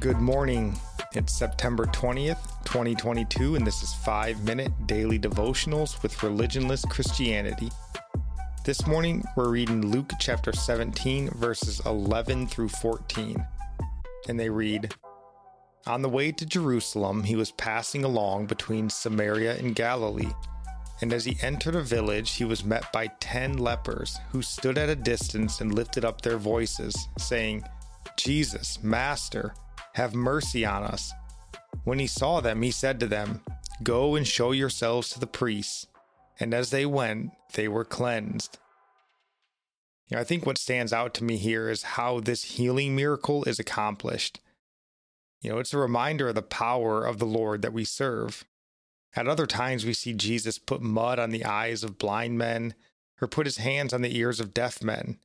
Good morning. It's September 20th, 2022, and this is 5 Minute Daily Devotionals with Religionless Christianity. This morning, we're reading Luke chapter 17, verses 11 through 14. And they read On the way to Jerusalem, he was passing along between Samaria and Galilee. And as he entered a village, he was met by ten lepers, who stood at a distance and lifted up their voices, saying, Jesus, Master, have mercy on us. When he saw them, he said to them, Go and show yourselves to the priests. And as they went, they were cleansed. You know, I think what stands out to me here is how this healing miracle is accomplished. You know, it's a reminder of the power of the Lord that we serve. At other times, we see Jesus put mud on the eyes of blind men or put his hands on the ears of deaf men.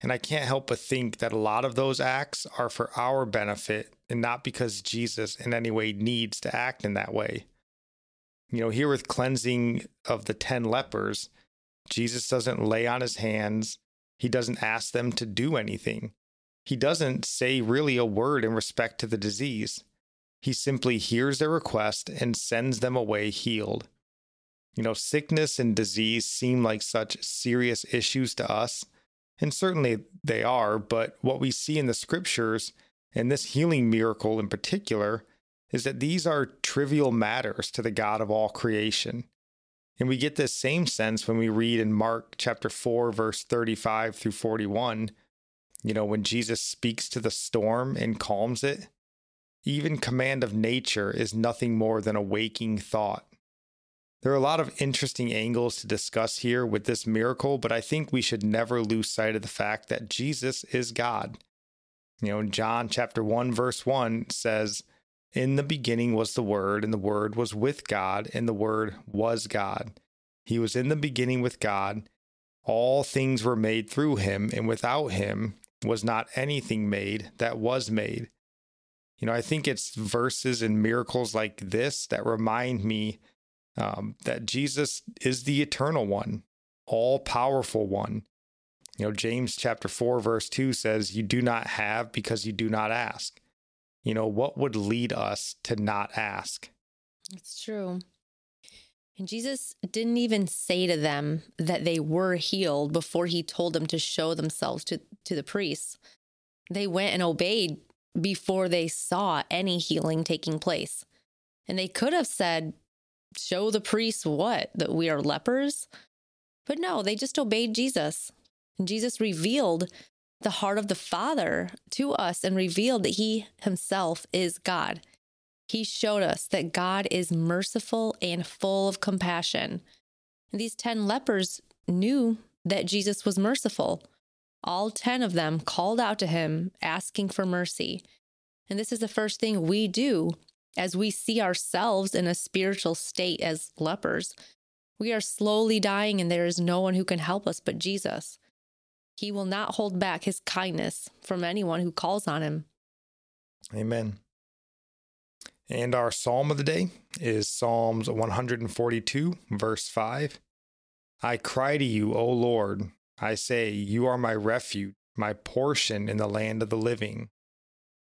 And I can't help but think that a lot of those acts are for our benefit and not because Jesus in any way needs to act in that way. You know, here with cleansing of the 10 lepers, Jesus doesn't lay on his hands, he doesn't ask them to do anything. He doesn't say really a word in respect to the disease. He simply hears their request and sends them away healed. You know, sickness and disease seem like such serious issues to us, and certainly they are, but what we see in the scriptures, and this healing miracle in particular, is that these are trivial matters to the God of all creation. And we get this same sense when we read in Mark chapter 4, verse 35 through 41, you know, when Jesus speaks to the storm and calms it. Even command of nature is nothing more than a waking thought. There are a lot of interesting angles to discuss here with this miracle, but I think we should never lose sight of the fact that Jesus is God. You know, John chapter 1 verse 1 says, "In the beginning was the word, and the word was with God, and the word was God. He was in the beginning with God. All things were made through him, and without him was not anything made that was made." You know, I think it's verses and miracles like this that remind me um, that Jesus is the eternal one, all powerful one. You know, James chapter 4, verse 2 says, You do not have because you do not ask. You know, what would lead us to not ask? It's true. And Jesus didn't even say to them that they were healed before he told them to show themselves to, to the priests. They went and obeyed before they saw any healing taking place. And they could have said, show the priests what? That we are lepers? But no, they just obeyed Jesus. Jesus revealed the heart of the Father to us and revealed that He Himself is God. He showed us that God is merciful and full of compassion. And these 10 lepers knew that Jesus was merciful. All 10 of them called out to him, asking for mercy. And this is the first thing we do as we see ourselves in a spiritual state as lepers, we are slowly dying and there is no one who can help us but Jesus. He will not hold back his kindness from anyone who calls on him. Amen. And our psalm of the day is Psalms 142, verse 5. I cry to you, O Lord. I say, You are my refuge, my portion in the land of the living.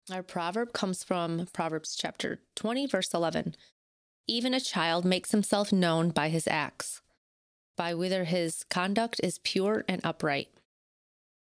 Our proverb comes from Proverbs chapter 20, verse 11. Even a child makes himself known by his acts, by whether his conduct is pure and upright.